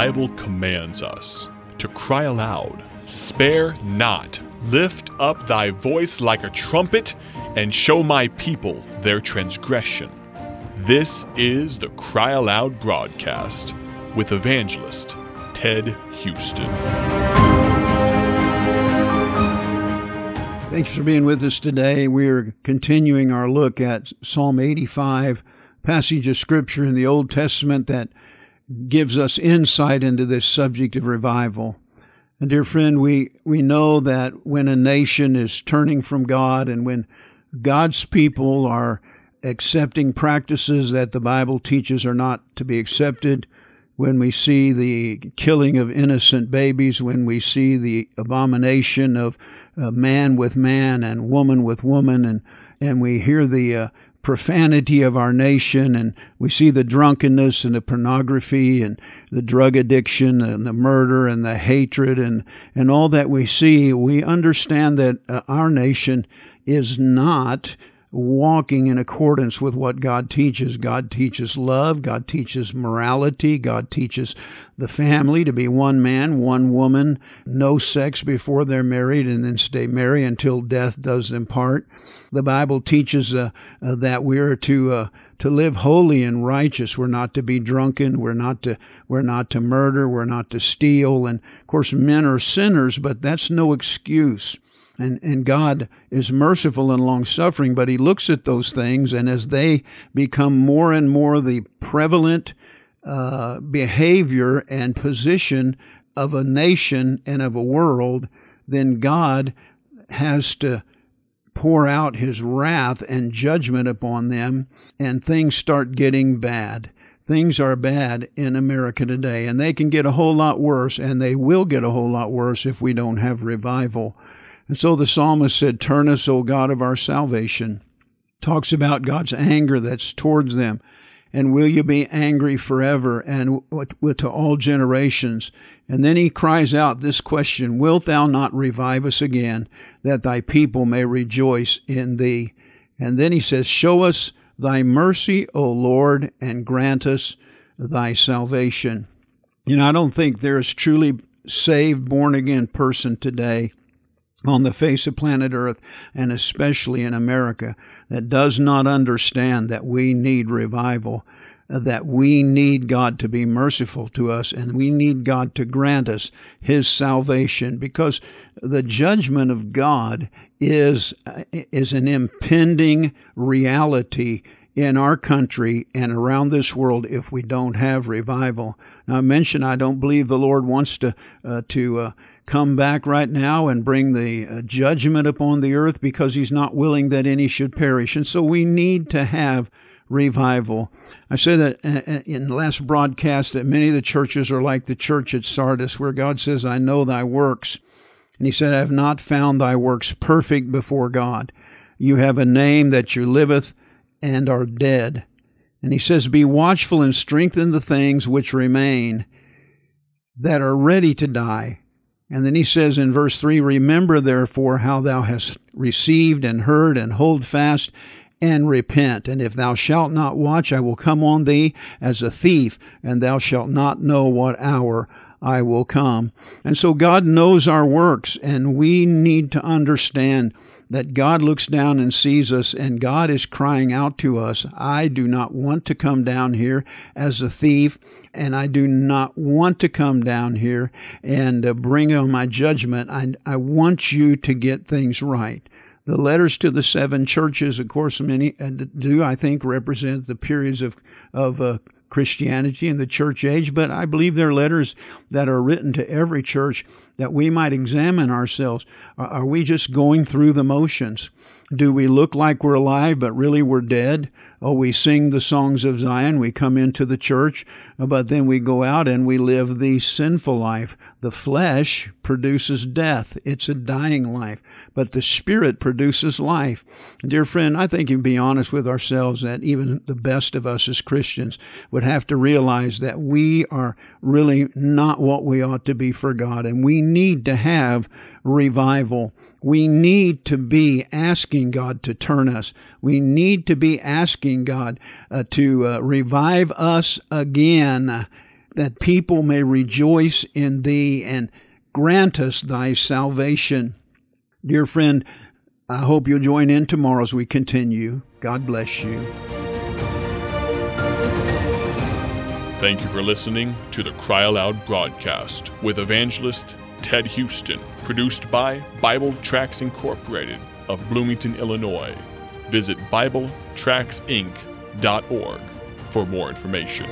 Bible commands us to cry aloud, Spare not, lift up thy voice like a trumpet, and show my people their transgression. This is the Cry Aloud broadcast with evangelist Ted Houston. Thanks for being with us today. We're continuing our look at Psalm 85, passage of scripture in the Old Testament that gives us insight into this subject of revival. And dear friend, we, we know that when a nation is turning from God and when God's people are accepting practices that the Bible teaches are not to be accepted, when we see the killing of innocent babies, when we see the abomination of uh, man with man and woman with woman, and, and we hear the uh, profanity of our nation, and we see the drunkenness and the pornography and the drug addiction and the murder and the hatred and, and all that we see, we understand that uh, our nation is not walking in accordance with what God teaches. God teaches love, God teaches morality, God teaches the family to be one man, one woman, no sex before they're married, and then stay married until death does them part. The Bible teaches uh, uh, that we are to uh, to live holy and righteous. We're not to be drunken. We're not to we're not to murder. We're not to steal. And of course, men are sinners, but that's no excuse and, and God is merciful and long suffering, but He looks at those things, and as they become more and more the prevalent uh, behavior and position of a nation and of a world, then God has to pour out His wrath and judgment upon them, and things start getting bad. Things are bad in America today, and they can get a whole lot worse, and they will get a whole lot worse if we don't have revival. And so the psalmist said, Turn us, O God of our salvation. Talks about God's anger that's towards them. And will you be angry forever and to all generations? And then he cries out this question Wilt thou not revive us again, that thy people may rejoice in thee? And then he says, Show us thy mercy, O Lord, and grant us thy salvation. You know, I don't think there is truly saved, born again person today on the face of planet Earth, and especially in America, that does not understand that we need revival, uh, that we need God to be merciful to us, and we need God to grant us His salvation, because the judgment of God is uh, is an impending reality in our country and around this world if we don't have revival. Now, I mentioned I don't believe the Lord wants to uh, to uh, come back right now and bring the uh, judgment upon the earth because he's not willing that any should perish. And so we need to have revival. I said that uh, uh, in the last broadcast that many of the churches are like the church at Sardis, where God says, I know thy works. And he said, I have not found thy works perfect before God. You have a name that you liveth and are dead. And he says, Be watchful and strengthen the things which remain that are ready to die and then he says in verse 3 Remember therefore how thou hast received and heard, and hold fast and repent. And if thou shalt not watch, I will come on thee as a thief, and thou shalt not know what hour I will come. And so God knows our works, and we need to understand that God looks down and sees us, and God is crying out to us, I do not want to come down here as a thief, and I do not want to come down here and uh, bring on my judgment. I, I want you to get things right. The letters to the seven churches, of course, many uh, do, I think, represent the periods of, of uh, Christianity in the church age, but I believe they're letters that are written to every church that we might examine ourselves. Are we just going through the motions? Do we look like we're alive, but really we're dead? Oh, we sing the songs of Zion, we come into the church, but then we go out and we live the sinful life. The flesh produces death, it's a dying life, but the spirit produces life. Dear friend, I think you can be honest with ourselves that even the best of us as Christians would have to realize that we are really not what we ought to be for God, and we need to have revival. We need to be asking God to turn us. We need to be asking God uh, to uh, revive us again. that people may rejoice in thee and grant us thy salvation. Dear friend, I hope you'll join in tomorrow as we continue. God bless you. Thank you for listening to the Cry Aloud broadcast with evangelist Ted Houston, produced by Bible Tracks Incorporated of Bloomington, Illinois. Visit BibleTracksInc.org for more information.